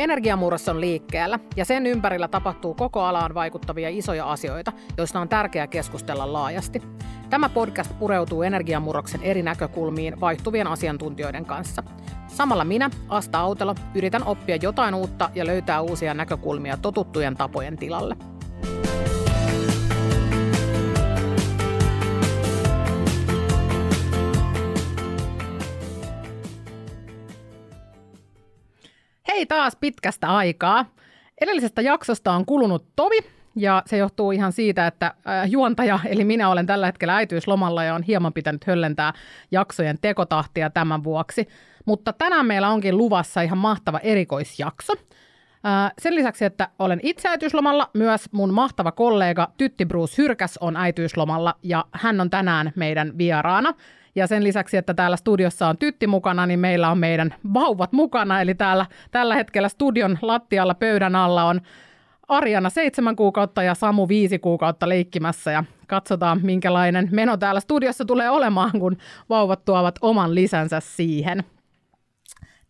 Energiamurros on liikkeellä ja sen ympärillä tapahtuu koko alaan vaikuttavia isoja asioita, joista on tärkeää keskustella laajasti. Tämä podcast pureutuu energiamurroksen eri näkökulmiin vaihtuvien asiantuntijoiden kanssa. Samalla minä, Asta Autelo, yritän oppia jotain uutta ja löytää uusia näkökulmia totuttujen tapojen tilalle. Hei taas pitkästä aikaa. Edellisestä jaksosta on kulunut tovi, ja se johtuu ihan siitä, että äh, juontaja, eli minä olen tällä hetkellä äitiyslomalla ja on hieman pitänyt höllentää jaksojen tekotahtia tämän vuoksi. Mutta tänään meillä onkin luvassa ihan mahtava erikoisjakso. Äh, sen lisäksi, että olen itse äitiyslomalla, myös mun mahtava kollega Tytti Bruce Hyrkäs on äitiyslomalla ja hän on tänään meidän vieraana. Ja sen lisäksi, että täällä studiossa on tytti mukana, niin meillä on meidän vauvat mukana. Eli täällä tällä hetkellä studion lattialla pöydän alla on Arjana seitsemän kuukautta ja Samu viisi kuukautta leikkimässä. Ja katsotaan, minkälainen meno täällä studiossa tulee olemaan, kun vauvat tuovat oman lisänsä siihen.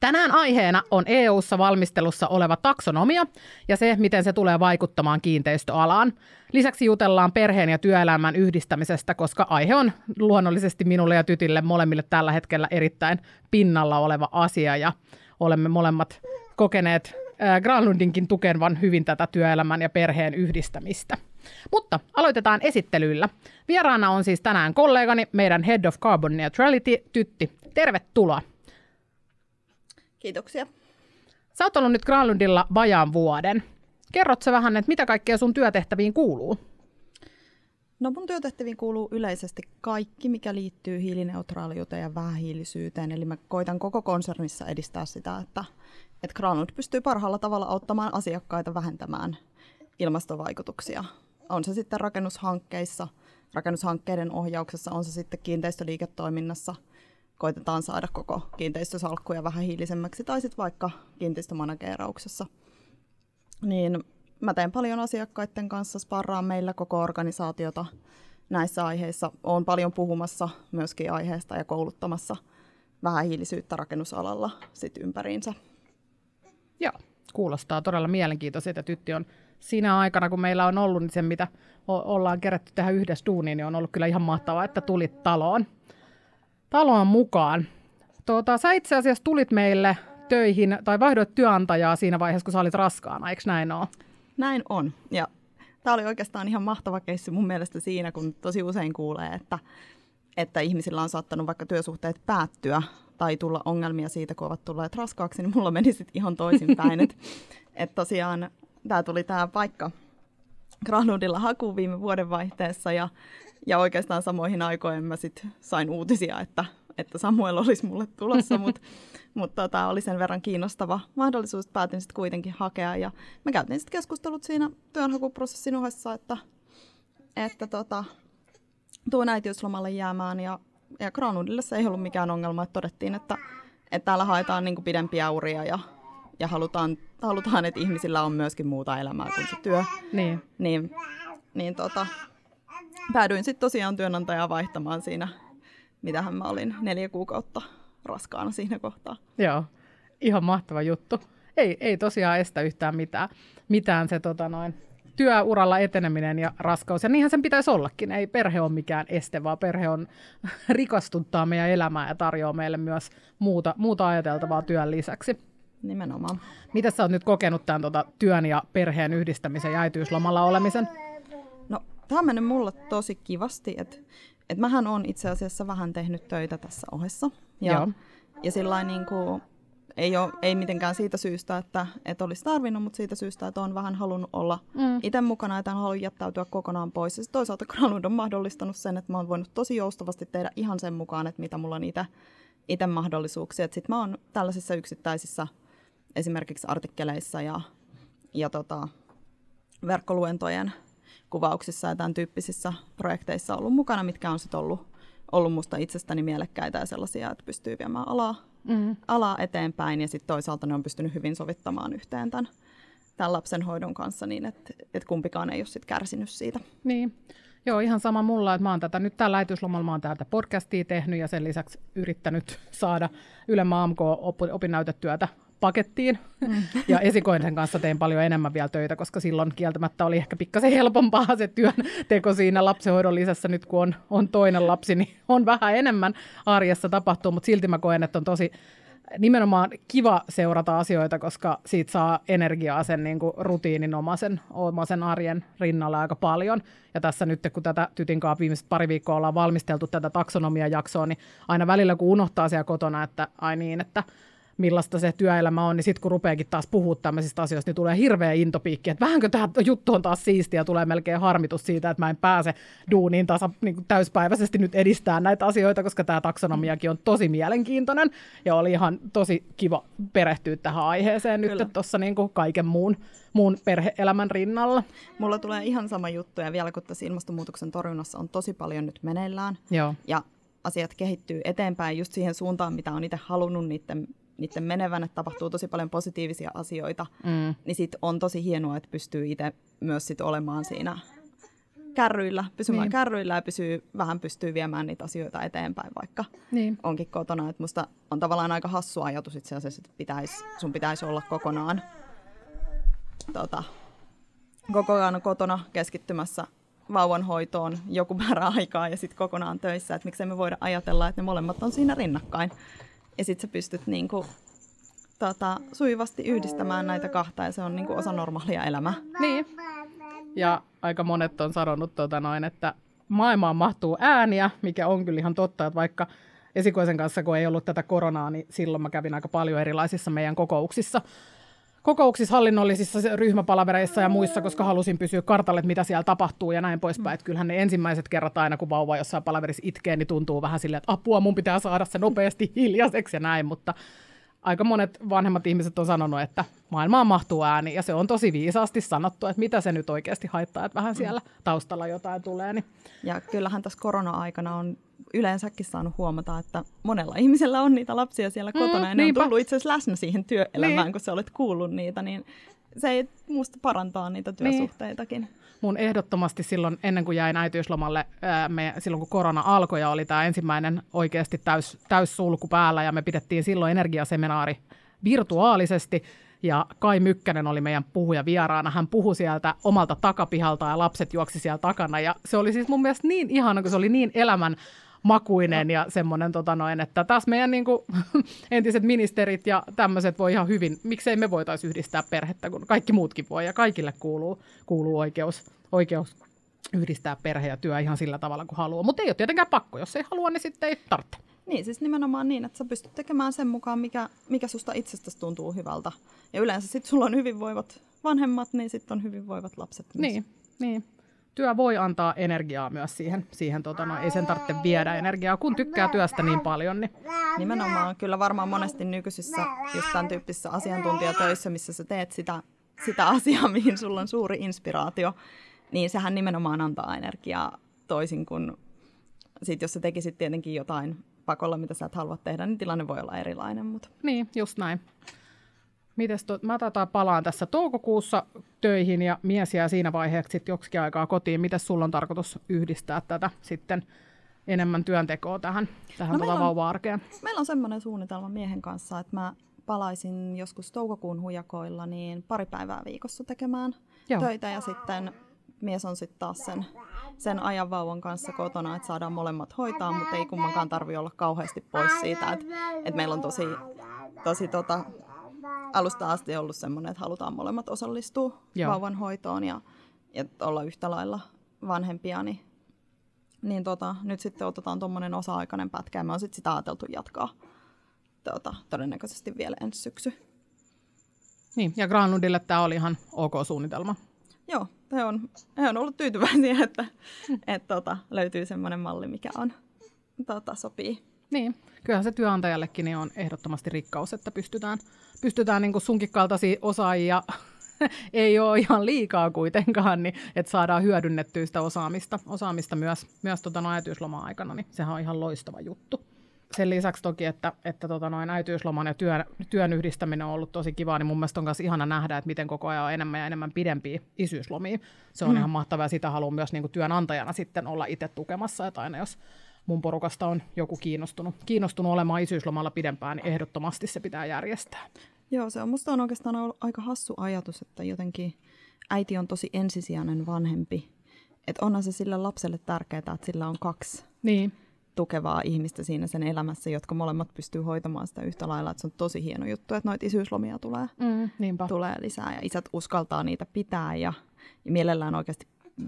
Tänään aiheena on EU-ssa valmistelussa oleva taksonomia ja se, miten se tulee vaikuttamaan kiinteistöalaan. Lisäksi jutellaan perheen ja työelämän yhdistämisestä, koska aihe on luonnollisesti minulle ja tytille molemmille tällä hetkellä erittäin pinnalla oleva asia ja olemme molemmat kokeneet Granlundinkin tukevan hyvin tätä työelämän ja perheen yhdistämistä. Mutta aloitetaan esittelyllä. Vieraana on siis tänään kollegani, meidän Head of Carbon Neutrality, Tytti. Tervetuloa. Kiitoksia. Sä oot ollut nyt Granlundilla vajaan vuoden. Kerrotko vähän, että mitä kaikkea sun työtehtäviin kuuluu? No mun työtehtäviin kuuluu yleisesti kaikki, mikä liittyy hiilineutraaliuteen ja vähähiilisyyteen. Eli mä koitan koko konsernissa edistää sitä, että, että Granlund pystyy parhaalla tavalla auttamaan asiakkaita vähentämään ilmastovaikutuksia. On se sitten rakennushankkeissa, rakennushankkeiden ohjauksessa, on se sitten kiinteistöliiketoiminnassa – koitetaan saada koko kiinteistösalkkuja vähän hiilisemmäksi, tai sitten vaikka kiinteistömanageerauksessa. Niin mä teen paljon asiakkaiden kanssa, sparraan meillä koko organisaatiota näissä aiheissa. Olen paljon puhumassa myöskin aiheesta ja kouluttamassa vähän hiilisyyttä rakennusalalla sit ympäriinsä. Joo, kuulostaa todella mielenkiintoiselta. Tytti on siinä aikana, kun meillä on ollut niin se, mitä ollaan kerätty tähän yhdessä duuniin, niin on ollut kyllä ihan mahtavaa, että tulit taloon taloon mukaan. Tuota, sä itse asiassa tulit meille töihin tai vaihdoit työnantajaa siinä vaiheessa, kun sä olit raskaana, eikö näin ole? Näin on. Ja tämä oli oikeastaan ihan mahtava keissi mun mielestä siinä, kun tosi usein kuulee, että, että ihmisillä on saattanut vaikka työsuhteet päättyä tai tulla ongelmia siitä, kun ovat tulleet raskaaksi, niin mulla meni sitten ihan toisinpäin. että et tosiaan tämä tuli tämä paikka Granudilla hakuun viime vuodenvaihteessa ja ja oikeastaan samoihin aikoihin mä sit sain uutisia, että, että Samuel olisi mulle tulossa, mutta mut tota, oli sen verran kiinnostava mahdollisuus, että päätin sitten kuitenkin hakea. Ja me käytiin sitten keskustelut siinä työnhakuprosessin ohessa, että, että tota, tuon äitiyslomalle jäämään. Ja, ja Granudille se ei ollut mikään ongelma, että todettiin, että, että täällä haetaan niin pidempiä uria ja, ja halutaan, halutaan, että ihmisillä on myöskin muuta elämää kuin se työ. Niin. Niin, niin tota, päädyin sitten tosiaan työnantajaa vaihtamaan siinä, mitähän mä olin neljä kuukautta raskaana siinä kohtaa. Joo, ihan mahtava juttu. Ei, ei tosiaan estä yhtään mitään, mitään se tota noin, työuralla eteneminen ja raskaus. Ja niinhän sen pitäisi ollakin. Ei perhe ole mikään este, vaan perhe on rikastuttaa meidän elämää ja tarjoaa meille myös muuta, muuta ajateltavaa työn lisäksi. Nimenomaan. Mitä sä oot nyt kokenut tämän tota, työn ja perheen yhdistämisen ja äitiyslomalla olemisen? Tämä on mennyt mulle tosi kivasti, että et mähän on itse asiassa vähän tehnyt töitä tässä ohessa. Ja, Joo. ja sillä niin kuin, ei, ole, ei mitenkään siitä syystä, että et olisi tarvinnut, mutta siitä syystä, että olen vähän halunnut olla mm. itse mukana, että en halua jättäytyä kokonaan pois. Ja toisaalta Granwood on mahdollistanut sen, että mä oon voinut tosi joustavasti tehdä ihan sen mukaan, että mitä mulla on itse mahdollisuuksia. Sitten mä oon tällaisissa yksittäisissä esimerkiksi artikkeleissa ja, ja tota, verkkoluentojen kuvauksissa ja tämän tyyppisissä projekteissa ollut mukana, mitkä on sitten ollut, ollut musta itsestäni mielekkäitä ja sellaisia, että pystyy viemään alaa, mm. alaa eteenpäin ja sitten toisaalta ne on pystynyt hyvin sovittamaan yhteen tämän, tämän lapsen hoidon kanssa niin, että, että kumpikaan ei ole sit kärsinyt siitä. Niin. Joo, ihan sama mulla, että mä oon tätä nyt tällä äitiyslomalla, mä oon täältä podcastia tehnyt ja sen lisäksi yrittänyt saada Yle AMK opinnäytetyötä pakettiin. Mm. ja esikoisen kanssa tein paljon enemmän vielä töitä, koska silloin kieltämättä oli ehkä pikkasen helpompaa se työnteko siinä lapsenhoidon lisässä. Nyt kun on, on toinen lapsi, niin on vähän enemmän arjessa tapahtuu, mutta silti mä koen, että on tosi nimenomaan kiva seurata asioita, koska siitä saa energiaa sen niin kuin rutiininomaisen omaisen arjen rinnalla aika paljon. Ja tässä nyt, kun tätä Tytin kanssa viimeiset pari viikkoa ollaan valmisteltu tätä taksonomia-jaksoa, niin aina välillä kun unohtaa siellä kotona, että ai niin, että millaista se työelämä on, niin sitten kun rupeakin taas puhua tämmöisistä asioista, niin tulee hirveä intopiikki, että vähänkö tämä juttu on taas siistiä, tulee melkein harmitus siitä, että mä en pääse duuniin tasa, niin kuin täyspäiväisesti nyt edistää näitä asioita, koska tämä taksonomiakin on tosi mielenkiintoinen ja oli ihan tosi kiva perehtyä tähän aiheeseen Kyllä. nyt tuossa niin kaiken muun, muun perheelämän rinnalla. Mulla tulee ihan sama juttu ja vielä kun tässä ilmastonmuutoksen torjunnassa on tosi paljon nyt meneillään Joo. ja asiat kehittyy eteenpäin just siihen suuntaan, mitä on itse halunnut niiden niiden menevän, että tapahtuu tosi paljon positiivisia asioita, mm. niin sit on tosi hienoa, että pystyy itse myös sit olemaan siinä kärryillä, pysymään niin. kärryillä ja pysyy, vähän pystyy viemään niitä asioita eteenpäin, vaikka niin. onkin kotona. Et musta on tavallaan aika hassu ajatus itse asiassa, että pitäis, sun pitäisi olla kokonaan, tota, kokonaan kotona keskittymässä vauvan hoitoon joku määrä aikaa ja sitten kokonaan töissä. Että miksei me voida ajatella, että ne molemmat on siinä rinnakkain ja sitten sä pystyt niinku, tota, sujuvasti yhdistämään näitä kahta ja se on niinku osa normaalia elämää. Niin. Ja aika monet on sanonut, tota noin, että maailmaan mahtuu ääniä, mikä on kyllä ihan totta, että vaikka esikoisen kanssa, kun ei ollut tätä koronaa, niin silloin mä kävin aika paljon erilaisissa meidän kokouksissa kokouksissa, hallinnollisissa ryhmäpalavereissa ja muissa, koska halusin pysyä kartalle, mitä siellä tapahtuu ja näin poispäin. Että kyllähän ne ensimmäiset kerrat aina, kun vauva jossain palaverissa itkee, niin tuntuu vähän silleen, että apua, mun pitää saada se nopeasti hiljaiseksi ja näin, mutta aika monet vanhemmat ihmiset on sanonut, että maailmaan mahtuu ääni, ja se on tosi viisaasti sanottu, että mitä se nyt oikeasti haittaa, että vähän siellä taustalla jotain tulee. Niin. Ja kyllähän tässä korona-aikana on yleensäkin saanut huomata, että monella ihmisellä on niitä lapsia siellä kotona, mm, ja ne niinpä. on tullut itse asiassa läsnä siihen työelämään, niin. kun sä olet kuullut niitä, niin se ei musta parantaa niitä niin. työsuhteitakin. Niin. Mun ehdottomasti silloin, ennen kuin jäin äitiyslomalle, ää, me, silloin kun korona alkoi ja oli tämä ensimmäinen oikeasti täys, täyssulku päällä ja me pidettiin silloin energiaseminaari virtuaalisesti, ja Kai Mykkänen oli meidän puhuja vieraana. Hän puhui sieltä omalta takapihalta ja lapset juoksi siellä takana. Ja se oli siis mun mielestä niin ihana, kun se oli niin elämän makuinen ja semmoinen, tota noin, että taas meidän niin kuin, entiset ministerit ja tämmöiset voi ihan hyvin, miksei me voitaisiin yhdistää perhettä, kun kaikki muutkin voi ja kaikille kuuluu, kuuluu oikeus, oikeus yhdistää perhe ja työ ihan sillä tavalla kuin haluaa. Mutta ei ole tietenkään pakko, jos ei halua, niin sitten ei tarvitse. Niin, siis nimenomaan niin, että sä pystyt tekemään sen mukaan, mikä, mikä susta itsestäsi tuntuu hyvältä. Ja yleensä sitten sulla on hyvinvoivat vanhemmat, niin sitten on hyvinvoivat lapset myös. Niin, niin työ voi antaa energiaa myös siihen, siihen tota, no, ei sen tarvitse viedä energiaa, kun tykkää työstä niin paljon. Niin. Nimenomaan, kyllä varmaan monesti nykyisissä just tämän tyyppisissä asiantuntijatöissä, missä sä teet sitä, sitä asiaa, mihin sulla on suuri inspiraatio, niin sehän nimenomaan antaa energiaa toisin kuin sit, jos sä tekisit tietenkin jotain pakolla, mitä sä et halua tehdä, niin tilanne voi olla erilainen. Mutta... Niin, just näin. Mites to, mä taitaa palaan tässä toukokuussa töihin ja mies jää siinä vaiheessa sitten joksikin aikaa kotiin. Miten sulla on tarkoitus yhdistää tätä sitten enemmän työntekoa tähän, tähän no tuota vauva-arkeen? Meillä on semmoinen suunnitelma miehen kanssa, että mä palaisin joskus toukokuun hujakoilla niin pari päivää viikossa tekemään Joo. töitä ja sitten mies on sitten taas sen, sen ajan vauvan kanssa kotona, että saadaan molemmat hoitaa, mutta ei kummankaan tarvi olla kauheasti pois siitä, että, että meillä on tosi, tosi tota, alusta asti ollut semmoinen, että halutaan molemmat osallistua Joo. vauvan hoitoon ja, ja olla yhtä lailla vanhempia, niin, niin tota, nyt sitten otetaan tuommoinen osa-aikainen pätkä ja me on sitten sitä ajateltu jatkaa tota, todennäköisesti vielä ensi syksy. Niin, ja Granlundille tämä oli ihan ok suunnitelma. Joo, he on, he on ollut tyytyväisiä, että et, tota, löytyy semmoinen malli, mikä on, tota, sopii. Niin, kyllähän se työnantajallekin niin on ehdottomasti rikkaus, että pystytään, pystytään niin sunkin kaltaisia osaajia ei ole ihan liikaa kuitenkaan, niin että saadaan hyödynnettyä sitä osaamista, osaamista myös, myös tota no äitiysloma-aikana, niin sehän on ihan loistava juttu. Sen lisäksi toki, että, että tota noin äitiysloman ja työn, työn yhdistäminen on ollut tosi kivaa, niin mun mielestä on myös ihana nähdä, että miten koko ajan on enemmän ja enemmän pidempiä isyyslomia. Se on mm. ihan mahtavaa ja sitä haluan myös niin kuin työnantajana sitten olla itse tukemassa, että aina jos mun porukasta on joku kiinnostunut, kiinnostunut olemaan isyyslomalla pidempään, niin ehdottomasti se pitää järjestää. Joo, se on musta on oikeastaan ollut aika hassu ajatus, että jotenkin äiti on tosi ensisijainen vanhempi. Että onhan se sille lapselle tärkeää, että sillä on kaksi Niin. tukevaa ihmistä siinä sen elämässä, jotka molemmat pystyy hoitamaan sitä yhtä lailla. Että se on tosi hieno juttu, että noita isyyslomia tulee, Mm, niinpä. tulee lisää ja isät uskaltaa niitä pitää ja, ja mielellään oikeasti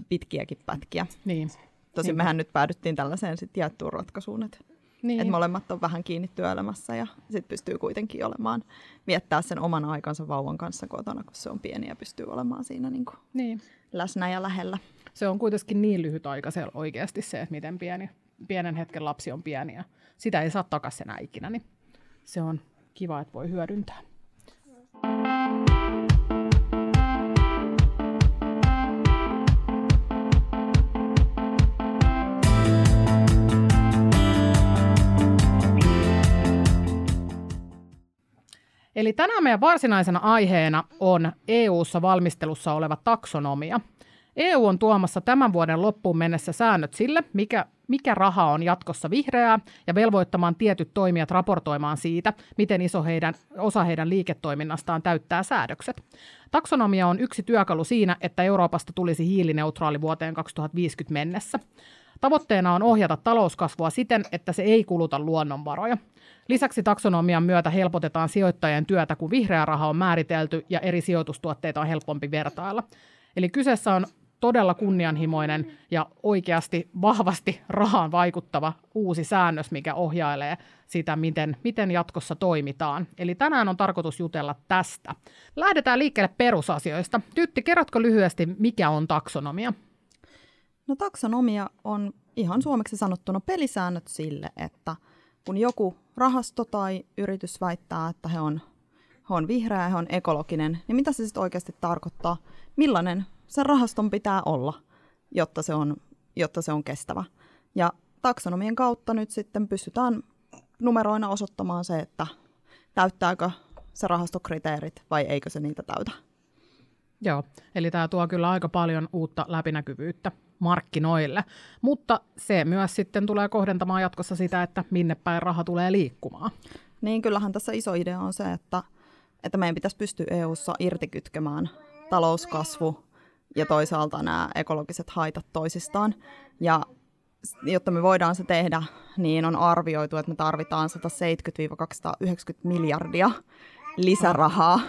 pitkiäkin pätkiä. Niin. Tosin Niinpä. mehän nyt päädyttiin tällaiseen sit jaettuun ratkaisuun, että niin. et molemmat on vähän kiinni työelämässä ja sitten pystyy kuitenkin olemaan, viettää sen oman aikansa vauvan kanssa kotona, kun se on pieni ja pystyy olemaan siinä niin kuin niin. läsnä ja lähellä. Se on kuitenkin niin lyhyt aika se oikeasti se, että miten pieni, pienen hetken lapsi on pieni ja sitä ei saa takaisin enää ikinä, niin se on kiva, että voi hyödyntää. Eli tänään meidän varsinaisena aiheena on EU-ssa valmistelussa oleva taksonomia. EU on tuomassa tämän vuoden loppuun mennessä säännöt sille, mikä, mikä raha on jatkossa vihreää, ja velvoittamaan tietyt toimijat raportoimaan siitä, miten iso heidän, osa heidän liiketoiminnastaan täyttää säädökset. Taksonomia on yksi työkalu siinä, että Euroopasta tulisi hiilineutraali vuoteen 2050 mennessä. Tavoitteena on ohjata talouskasvua siten, että se ei kuluta luonnonvaroja. Lisäksi taksonomian myötä helpotetaan sijoittajien työtä, kun vihreä raha on määritelty ja eri sijoitustuotteita on helpompi vertailla. Eli kyseessä on todella kunnianhimoinen ja oikeasti vahvasti rahaan vaikuttava uusi säännös, mikä ohjailee sitä, miten, miten jatkossa toimitaan. Eli tänään on tarkoitus jutella tästä. Lähdetään liikkeelle perusasioista. Tytti, kerrotko lyhyesti, mikä on taksonomia? No taksonomia on ihan suomeksi sanottuna pelisäännöt sille, että kun joku rahasto tai yritys väittää, että he on, he on vihreä, he on ekologinen, niin mitä se sitten oikeasti tarkoittaa? Millainen sen rahaston pitää olla, jotta se on, jotta se on kestävä? Ja taksonomien kautta nyt sitten pystytään numeroina osoittamaan se, että täyttääkö se rahastokriteerit vai eikö se niitä täytä. Joo, eli tämä tuo kyllä aika paljon uutta läpinäkyvyyttä markkinoille, mutta se myös sitten tulee kohdentamaan jatkossa sitä, että minne päin raha tulee liikkumaan. Niin kyllähän tässä iso idea on se, että, että meidän pitäisi pystyä EU-ssa irtikytkemään talouskasvu ja toisaalta nämä ekologiset haitat toisistaan. Ja jotta me voidaan se tehdä, niin on arvioitu, että me tarvitaan 170-290 miljardia lisärahaa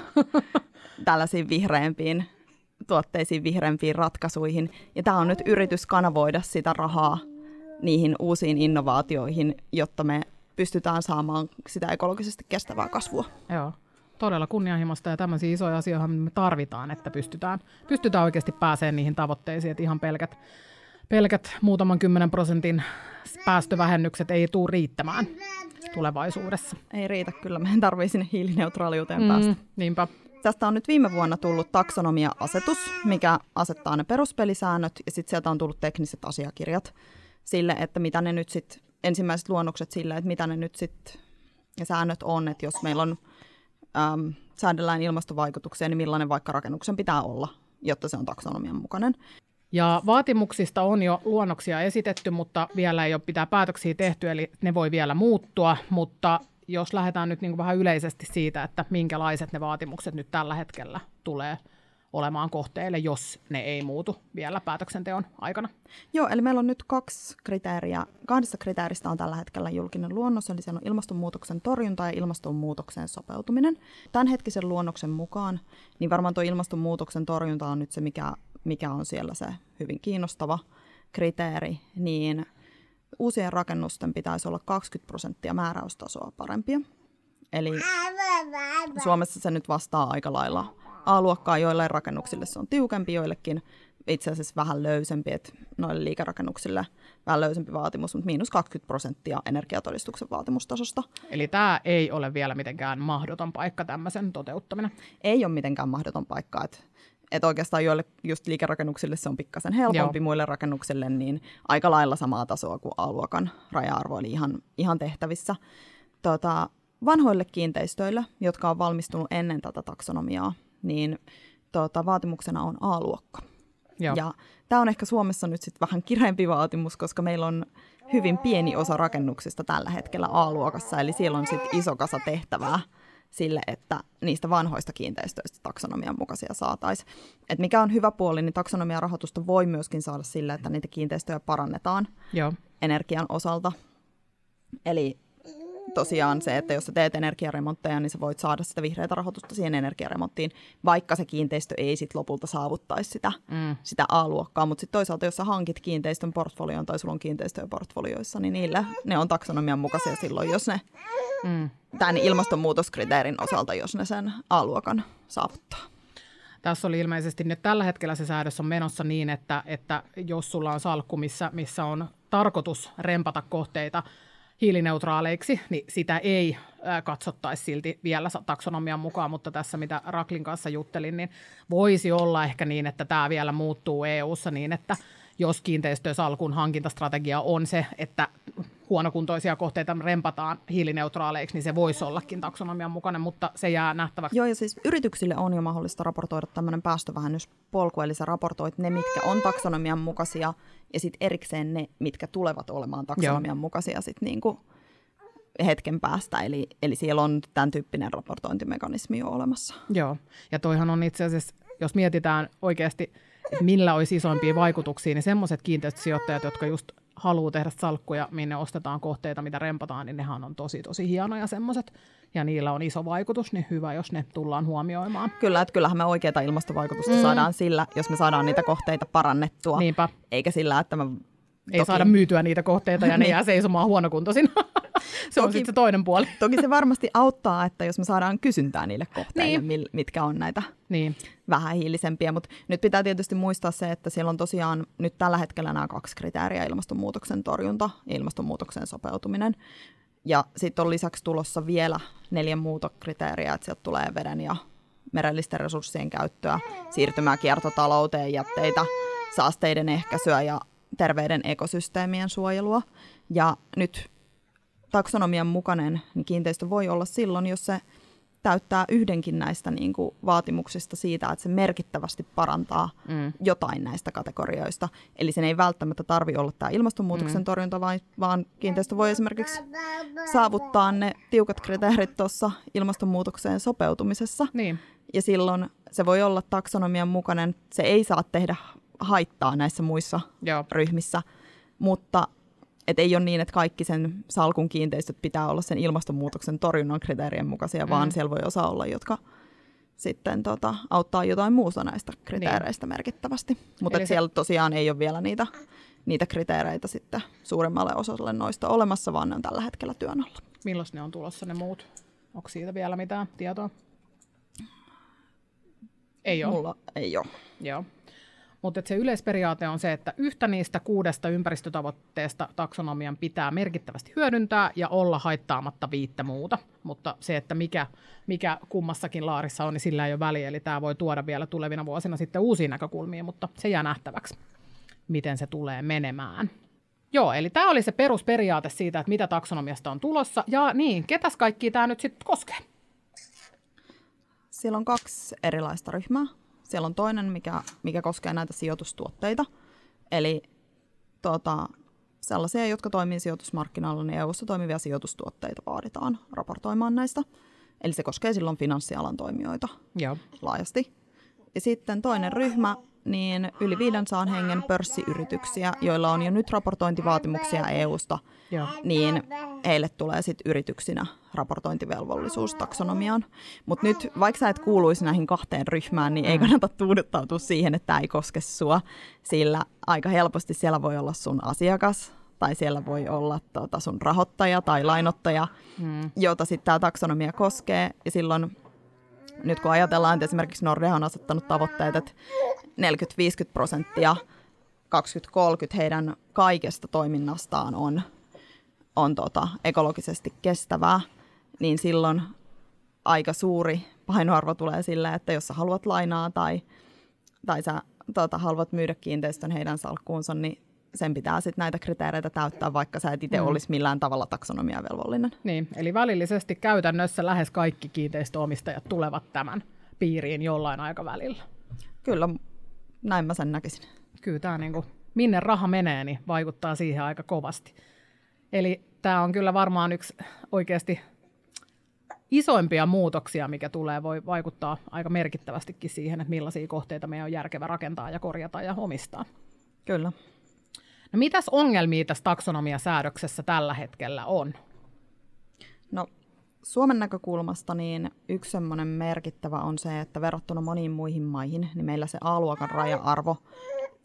tällaisiin vihreämpiin tuotteisiin, vihreämpiin ratkaisuihin. Ja tämä on nyt yritys kanavoida sitä rahaa niihin uusiin innovaatioihin, jotta me pystytään saamaan sitä ekologisesti kestävää kasvua. Joo, todella kunnianhimoista ja tämmöisiä isoja asioita me tarvitaan, että pystytään, pystytään oikeasti pääsemään niihin tavoitteisiin, että ihan pelkät, pelkät muutaman kymmenen prosentin päästövähennykset ei tule riittämään tulevaisuudessa. Ei riitä kyllä, meidän tarvii sinne hiilineutraaliuteen mm. päästä. Niinpä. Tästä on nyt viime vuonna tullut taksonomia-asetus, mikä asettaa ne peruspelisäännöt, ja sitten sieltä on tullut tekniset asiakirjat sille, että mitä ne nyt sitten, ensimmäiset luonnokset sille, että mitä ne nyt sitten, ja säännöt on, että jos meillä on, äm, säädellään ilmastovaikutuksia, niin millainen vaikka rakennuksen pitää olla, jotta se on taksonomian mukainen. Ja vaatimuksista on jo luonnoksia esitetty, mutta vielä ei ole pitää päätöksiä tehty, eli ne voi vielä muuttua, mutta jos lähdetään nyt niin kuin vähän yleisesti siitä, että minkälaiset ne vaatimukset nyt tällä hetkellä tulee olemaan kohteille, jos ne ei muutu vielä päätöksenteon aikana. Joo, eli meillä on nyt kaksi kriteeriä. Kahdessa kriteeristä on tällä hetkellä julkinen luonnos, eli siellä on ilmastonmuutoksen torjunta ja ilmastonmuutokseen sopeutuminen. Tämänhetkisen luonnoksen mukaan, niin varmaan tuo ilmastonmuutoksen torjunta on nyt se, mikä, mikä on siellä se hyvin kiinnostava kriteeri, niin uusien rakennusten pitäisi olla 20 prosenttia määräystasoa parempia. Eli Suomessa se nyt vastaa aika lailla A-luokkaa, joille rakennuksille se on tiukempi, joillekin itse asiassa vähän löysempi, että noille liikerakennuksille vähän löysempi vaatimus, mutta miinus 20 prosenttia energiatodistuksen vaatimustasosta. Eli tämä ei ole vielä mitenkään mahdoton paikka tämmöisen toteuttaminen. Ei ole mitenkään mahdoton paikka, että että oikeastaan joille just liikerakennuksille se on pikkasen helpompi, Joo. muille rakennuksille niin aika lailla samaa tasoa kuin A-luokan raja-arvo, eli ihan, ihan tehtävissä. Tota, vanhoille kiinteistöille, jotka on valmistunut ennen tätä taksonomiaa, niin tota, vaatimuksena on A-luokka. Joo. Ja tämä on ehkä Suomessa nyt sitten vähän kireempi vaatimus, koska meillä on hyvin pieni osa rakennuksista tällä hetkellä A-luokassa, eli siellä on sitten iso kasa tehtävää sille, että niistä vanhoista kiinteistöistä taksonomian mukaisia saataisiin. Et mikä on hyvä puoli, niin taksonomian rahoitusta voi myöskin saada sille, että niitä kiinteistöjä parannetaan Joo. energian osalta. Eli tosiaan se, että jos sä teet energiaremontteja, niin sä voit saada sitä vihreätä rahoitusta siihen energiaremonttiin, vaikka se kiinteistö ei sit lopulta saavuttaisi sitä, mm. sitä A-luokkaa. Mutta sitten toisaalta, jos sä hankit kiinteistön portfolioon tai sulla on kiinteistöjä portfolioissa, niin niille ne on taksonomian mukaisia silloin, jos ne mm. tämän ilmastonmuutoskriteerin osalta, jos ne sen A-luokan saavuttaa. Tässä oli ilmeisesti nyt tällä hetkellä se säädös on menossa niin, että, että jos sulla on salkku, missä, missä on tarkoitus rempata kohteita hiilineutraaleiksi, niin sitä ei katsottaisi silti vielä taksonomian mukaan, mutta tässä mitä Raklin kanssa juttelin, niin voisi olla ehkä niin, että tämä vielä muuttuu EU-ssa niin, että jos kiinteistösalkun hankintastrategia on se, että huonokuntoisia kohteita rempataan hiilineutraaleiksi, niin se voisi ollakin taksonomian mukainen, mutta se jää nähtäväksi. Joo, ja siis yrityksille on jo mahdollista raportoida tämmöinen päästövähennyspolku, eli sä raportoit ne, mitkä on taksonomian mukaisia, ja sitten erikseen ne, mitkä tulevat olemaan taksonomian Joo. mukaisia sitten niin kuin hetken päästä, eli, eli siellä on tämän tyyppinen raportointimekanismi jo olemassa. Joo, ja toihan on itse asiassa, jos mietitään oikeasti, millä olisi isoimpia vaikutuksia, niin semmoiset kiinteistösijoittajat, jotka just haluaa tehdä salkkuja, minne ostetaan kohteita, mitä rempataan, niin nehän on tosi tosi hienoja semmoiset, ja niillä on iso vaikutus, niin hyvä, jos ne tullaan huomioimaan. Kyllä, että kyllähän me oikeita ilmastovaikutusta mm. saadaan sillä, jos me saadaan niitä kohteita parannettua, Niinpä. eikä sillä, että me ei toki... saada myytyä niitä kohteita ja ne jää seisomaan huonokuntoisina. se toki, on sitten se toinen puoli. toki se varmasti auttaa, että jos me saadaan kysyntää niille kohteille, niin. mitkä on näitä niin. vähähiilisempiä. Mutta nyt pitää tietysti muistaa se, että siellä on tosiaan nyt tällä hetkellä nämä kaksi kriteeriä, ilmastonmuutoksen torjunta ja ilmastonmuutoksen sopeutuminen. Ja sitten on lisäksi tulossa vielä neljä muuta kriteeriä, että sieltä tulee veden ja merellisten resurssien käyttöä, siirtymää kiertotalouteen, jätteitä, saasteiden ehkäisyä ja terveiden ekosysteemien suojelua. Ja nyt taksonomian mukainen niin kiinteistö voi olla silloin, jos se täyttää yhdenkin näistä niin kuin, vaatimuksista siitä, että se merkittävästi parantaa mm. jotain näistä kategorioista. Eli sen ei välttämättä tarvi olla tämä ilmastonmuutoksen mm. torjunta, vaan, vaan kiinteistö voi esimerkiksi saavuttaa ne tiukat kriteerit tuossa ilmastonmuutokseen sopeutumisessa. Niin. Ja silloin se voi olla taksonomian mukainen, se ei saa tehdä haittaa näissä muissa Joo. ryhmissä, mutta et ei ole niin, että kaikki sen salkun kiinteistöt pitää olla sen ilmastonmuutoksen torjunnan kriteerien mukaisia, mm. vaan siellä voi osa olla, jotka sitten tota, auttaa jotain muuta näistä kriteereistä niin. merkittävästi. Mutta se... siellä tosiaan ei ole vielä niitä, niitä kriteereitä sitten suuremmalle osalle noista olemassa, vaan ne on tällä hetkellä työn alla. Milloin ne on tulossa ne muut? Onko siitä vielä mitään tietoa? Ei ole. Mulla ei ole. Joo. Mutta se yleisperiaate on se, että yhtä niistä kuudesta ympäristötavoitteesta taksonomian pitää merkittävästi hyödyntää ja olla haittaamatta viittä muuta. Mutta se, että mikä, mikä kummassakin laarissa on, niin sillä ei ole väliä. Eli tämä voi tuoda vielä tulevina vuosina sitten uusia näkökulmia, mutta se jää nähtäväksi, miten se tulee menemään. Joo, eli tämä oli se perusperiaate siitä, että mitä taksonomiasta on tulossa. Ja niin, ketäs kaikki tämä nyt sitten koskee? Siellä on kaksi erilaista ryhmää. Siellä on toinen, mikä, mikä koskee näitä sijoitustuotteita. Eli tota, sellaisia, jotka toimii sijoitusmarkkinoilla, niin EU-ssa toimivia sijoitustuotteita vaaditaan raportoimaan näistä. Eli se koskee silloin finanssialan toimijoita Joo. laajasti. Ja sitten toinen ryhmä niin yli 500 hengen pörssiyrityksiä, joilla on jo nyt raportointivaatimuksia EUsta, Joo. niin heille tulee sitten yrityksinä raportointivelvollisuus taksonomiaan. Mutta nyt, vaikka sä et kuuluisi näihin kahteen ryhmään, niin ei mm. kannata tuuduttautua siihen, että tämä ei koske sua, sillä aika helposti siellä voi olla sun asiakas, tai siellä voi olla tota, sun rahoittaja tai lainottaja, mm. jota sitten tämä taksonomia koskee, ja silloin nyt kun ajatellaan, että esimerkiksi Nordea on asettanut tavoitteet, että 40-50 prosenttia 2030 heidän kaikesta toiminnastaan on, on tota, ekologisesti kestävää, niin silloin aika suuri painoarvo tulee sille, että jos sä haluat lainaa tai, tai sä tota, haluat myydä kiinteistön heidän salkkuunsa, niin sen pitää sitten näitä kriteereitä täyttää, vaikka sä et itse mm. olisi millään tavalla taksonomiavelvollinen. Niin, eli välillisesti käytännössä lähes kaikki kiinteistöomistajat tulevat tämän piiriin jollain aikavälillä. Kyllä, näin mä sen näkisin. Kyllä tämä niin kuin, minne raha menee, niin vaikuttaa siihen aika kovasti. Eli tämä on kyllä varmaan yksi oikeasti isoimpia muutoksia, mikä tulee, voi vaikuttaa aika merkittävästikin siihen, että millaisia kohteita meidän on järkevä rakentaa ja korjata ja omistaa. Kyllä. No mitäs ongelmia tässä taksonomiasäädöksessä tällä hetkellä on? No Suomen näkökulmasta niin yksi semmoinen merkittävä on se, että verrattuna moniin muihin maihin, niin meillä se A-luokan raja-arvo,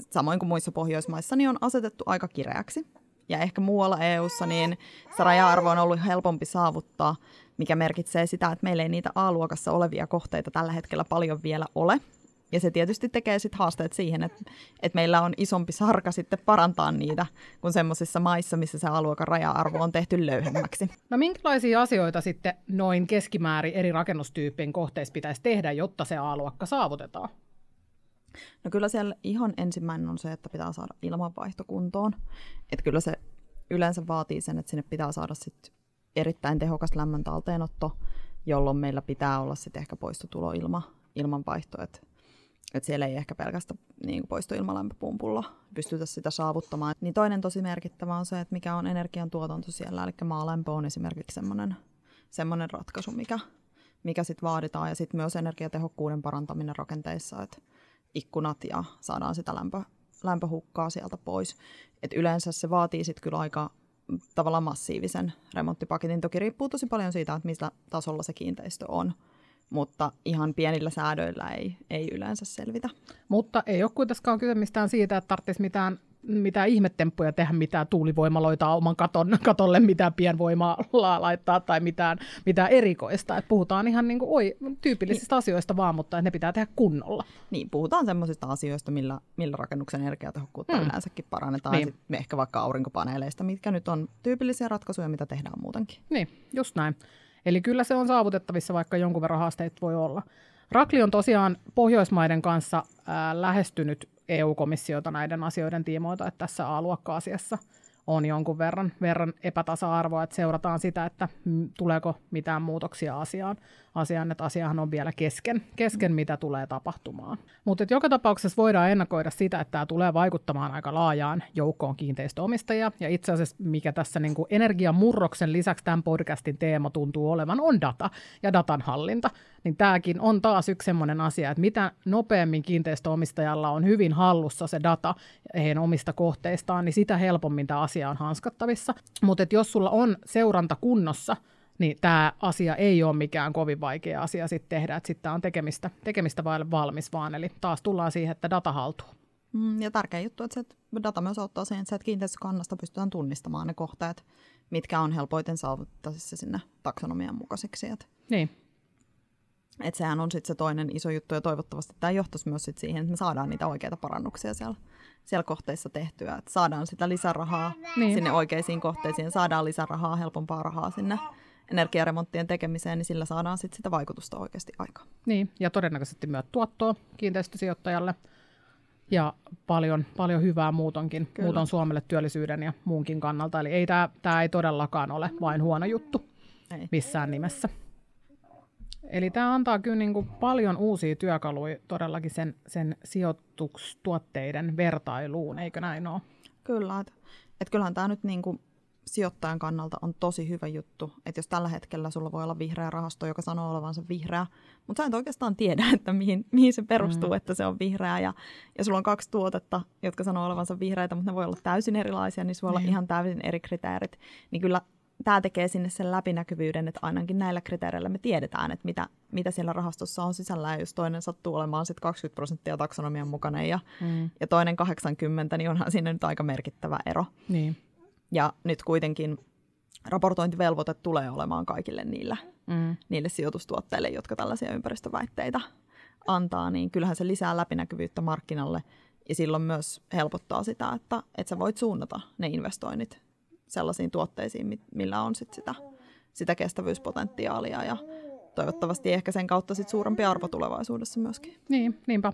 samoin kuin muissa Pohjoismaissa, niin on asetettu aika kireäksi. Ja ehkä muualla EU:ssa niin se raja-arvo on ollut helpompi saavuttaa, mikä merkitsee sitä, että meillä ei niitä A-luokassa olevia kohteita tällä hetkellä paljon vielä ole. Ja se tietysti tekee sitten haasteet siihen, että, että meillä on isompi sarka sitten parantaa niitä kuin semmoisissa maissa, missä se aluekan raja-arvo on tehty löyhemmäksi. No minkälaisia asioita sitten noin keskimäärin eri rakennustyyppien kohteissa pitäisi tehdä, jotta se A-luokka saavutetaan? No kyllä siellä ihan ensimmäinen on se, että pitää saada ilmanvaihto kuntoon. Että kyllä se yleensä vaatii sen, että sinne pitää saada sit erittäin tehokas lämmön talteenotto, jolloin meillä pitää olla sitten ehkä poistotuloilma, ilmanvaihto, että että siellä ei ehkä pelkästään niin poistoilmalämpöpumpulla pystytä sitä saavuttamaan. Niin toinen tosi merkittävä on se, että mikä on energiantuotanto siellä, eli maalämpö on esimerkiksi semmoinen, semmoinen ratkaisu, mikä, mikä sitten vaaditaan, ja sitten myös energiatehokkuuden parantaminen rakenteissa, että ikkunat ja saadaan sitä lämpö, lämpöhukkaa sieltä pois. Et yleensä se vaatii sitten kyllä aika tavallaan massiivisen remonttipaketin. Toki riippuu tosi paljon siitä, että millä tasolla se kiinteistö on mutta ihan pienillä säädöillä ei, ei yleensä selvitä. Mutta ei ole kuitenkaan kyse mistään siitä, että tarvitsisi mitään mitään ihmetemppuja tehdä, mitään tuulivoimaloita oman katon, katolle, mitään pienvoimaa laittaa tai mitään, mitään erikoista. Et puhutaan ihan niin kuin, oi, tyypillisistä niin. asioista vaan, mutta ne pitää tehdä kunnolla. Niin, puhutaan semmoisista asioista, millä, millä rakennuksen energiatehokkuutta mm. yleensäkin parannetaan. Niin. Sitten ehkä vaikka aurinkopaneeleista, mitkä nyt on tyypillisiä ratkaisuja, mitä tehdään muutenkin. Niin, just näin. Eli kyllä se on saavutettavissa, vaikka jonkun verran haasteita voi olla. Rakli on tosiaan Pohjoismaiden kanssa ää, lähestynyt EU-komissiota näiden asioiden tiimoilta, että tässä A-luokka-asiassa – on jonkun verran, verran epätasa-arvoa, että seurataan sitä, että tuleeko mitään muutoksia asiaan. Asiaan, että asiahan on vielä kesken, kesken mitä tulee tapahtumaan. Mutta joka tapauksessa voidaan ennakoida sitä, että tämä tulee vaikuttamaan aika laajaan joukkoon kiinteistöomistajia. Ja itse asiassa, mikä tässä niin kuin energiamurroksen lisäksi tämän podcastin teema tuntuu olevan, on data ja datan hallinta. Niin tämäkin on taas yksi sellainen asia, että mitä nopeammin kiinteistöomistajalla on hyvin hallussa se data heidän omista kohteistaan, niin sitä helpommin tämä asia on hanskattavissa. Mutta jos sulla on seuranta kunnossa, niin tämä asia ei ole mikään kovin vaikea asia sitten tehdä, että sitten on tekemistä, tekemistä vaille valmis vaan, eli taas tullaan siihen, että data haltuu. Mm, ja tärkeä juttu, että se data myös auttaa siihen, että kiinteistökannasta pystytään tunnistamaan ne kohteet, mitkä on helpoiten saavuttaisissa sinne taksonomian mukaisiksi. Niin. Et sehän on sitten se toinen iso juttu, ja toivottavasti tämä johtaisi myös sit siihen, että me saadaan niitä oikeita parannuksia siellä siellä kohteissa tehtyä, että saadaan sitä lisärahaa niin. sinne oikeisiin kohteisiin, saadaan lisärahaa, helpompaa rahaa sinne energiaremonttien tekemiseen, niin sillä saadaan sit sitä vaikutusta oikeasti aikaan. Niin, ja todennäköisesti myös tuottoa kiinteistösijoittajalle ja paljon, paljon hyvää muutonkin, Kyllä. muuton Suomelle työllisyyden ja muunkin kannalta. Eli ei tämä ei todellakaan ole vain huono juttu ei. missään nimessä. Eli tämä antaa kyllä niin kuin paljon uusia työkaluja todellakin sen, sen sijoitustuotteiden vertailuun, eikö näin ole? Kyllä, että et kyllähän tämä nyt niin kuin sijoittajan kannalta on tosi hyvä juttu, että jos tällä hetkellä sulla voi olla vihreä rahasto, joka sanoo olevansa vihreä, mutta sä et oikeastaan tiedä, että mihin, mihin se perustuu, mm. että se on vihreä, ja, ja sulla on kaksi tuotetta, jotka sanoo olevansa vihreitä, mutta ne voi olla täysin erilaisia, niin sulla voi niin. olla ihan täysin eri kriteerit, niin kyllä tämä tekee sinne sen läpinäkyvyyden, että ainakin näillä kriteereillä me tiedetään, että mitä, mitä siellä rahastossa on sisällä. Ja jos toinen sattuu olemaan sitten 20 prosenttia taksonomian mukana ja, mm. ja toinen 80, niin onhan siinä nyt aika merkittävä ero. Niin. Ja nyt kuitenkin raportointivelvoite tulee olemaan kaikille niillä, mm. niille sijoitustuotteille, jotka tällaisia ympäristöväitteitä antaa, niin kyllähän se lisää läpinäkyvyyttä markkinalle ja silloin myös helpottaa sitä, että, että sä voit suunnata ne investoinnit sellaisiin tuotteisiin, millä on sit sitä, sitä kestävyyspotentiaalia ja toivottavasti ehkä sen kautta sit suurempi arvo tulevaisuudessa myöskin. Niin, niinpä.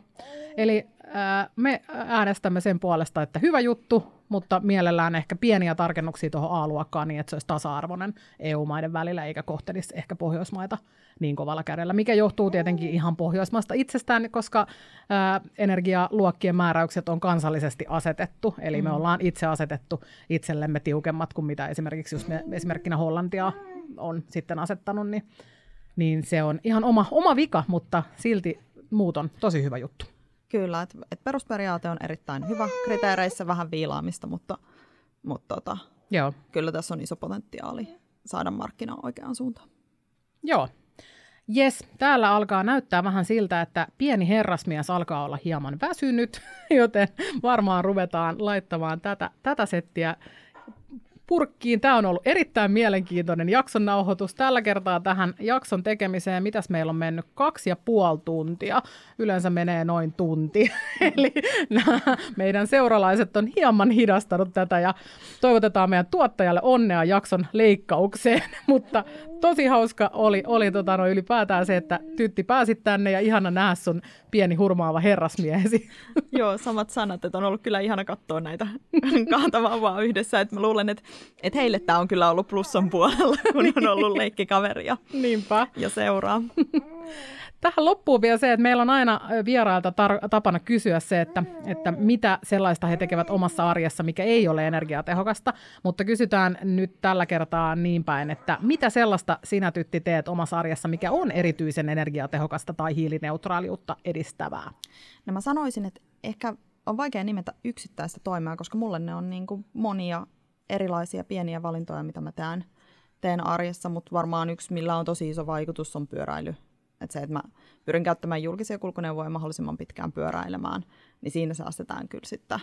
Eli äh, me äänestämme sen puolesta, että hyvä juttu, mutta mielellään ehkä pieniä tarkennuksia tuohon A-luokkaan niin, että se olisi tasa-arvoinen EU-maiden välillä, eikä kohtelisi ehkä Pohjoismaita niin kovalla kädellä, mikä johtuu tietenkin ihan Pohjoismaista itsestään, koska ää, energialuokkien määräykset on kansallisesti asetettu, eli me mm. ollaan itse asetettu itsellemme tiukemmat kuin mitä esimerkiksi, jos me esimerkkinä Hollantia on sitten asettanut, niin niin se on ihan oma, oma vika, mutta silti muut on tosi hyvä juttu. Kyllä, että et perusperiaate on erittäin hyvä. Kriteereissä vähän viilaamista, mutta, mutta tota, Joo. kyllä tässä on iso potentiaali saada markkina oikeaan suuntaan. Joo. Jes, täällä alkaa näyttää vähän siltä, että pieni herrasmies alkaa olla hieman väsynyt, joten varmaan ruvetaan laittamaan tätä, tätä settiä purkkiin. Tämä on ollut erittäin mielenkiintoinen jakson nauhoitus. Tällä kertaa tähän jakson tekemiseen, mitäs meillä on mennyt, kaksi ja puoli tuntia. Yleensä menee noin tunti. Eli nämä meidän seuralaiset on hieman hidastanut tätä ja toivotetaan meidän tuottajalle onnea jakson leikkaukseen. Mutta tosi hauska oli, oli tota, no, ylipäätään se, että Tytti pääsit tänne ja ihana nähdä sun pieni hurmaava herrasmiehesi. Joo, samat sanat, että on ollut kyllä ihana katsoa näitä kahta vauvaa yhdessä. Että mä luulen, että, että heille tämä on kyllä ollut plussan puolella, kun on ollut leikkikaveri ja, Niinpä. ja seuraa. Tähän loppuu vielä se, että meillä on aina vierailta tar- tapana kysyä se, että, että mitä sellaista he tekevät omassa arjessa, mikä ei ole energiatehokasta, mutta kysytään nyt tällä kertaa niin päin, että mitä sellaista sinä tytti teet omassa arjessa, mikä on erityisen energiatehokasta tai hiilineutraaliutta edistävää? No mä sanoisin, että ehkä on vaikea nimetä yksittäistä toimea, koska mulle ne on niin kuin monia erilaisia pieniä valintoja, mitä mä teen, teen arjessa, mutta varmaan yksi, millä on tosi iso vaikutus, on pyöräily. Että se, että mä pyrin käyttämään julkisia kulkuneuvoja mahdollisimman pitkään pyöräilemään, niin siinä säästetään kyllä sitten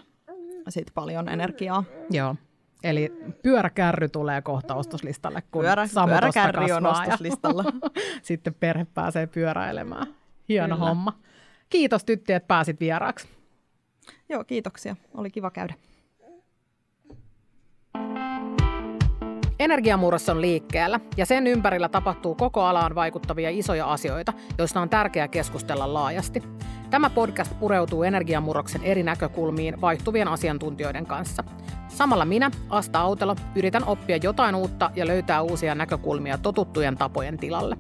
sit paljon energiaa. Joo. Eli pyöräkärry tulee kohta ostoslistalle, kun Pyörä, pyöräkärry on ostoslistalla. Sitten perhe pääsee pyöräilemään. Hieno Kyllä. homma. Kiitos tytti, että pääsit vieraaksi. Joo, kiitoksia. Oli kiva käydä. Energiamurros on liikkeellä ja sen ympärillä tapahtuu koko alaan vaikuttavia isoja asioita, joista on tärkeää keskustella laajasti. Tämä podcast pureutuu energiamurroksen eri näkökulmiin vaihtuvien asiantuntijoiden kanssa. Samalla minä, Asta Autelo, yritän oppia jotain uutta ja löytää uusia näkökulmia totuttujen tapojen tilalle.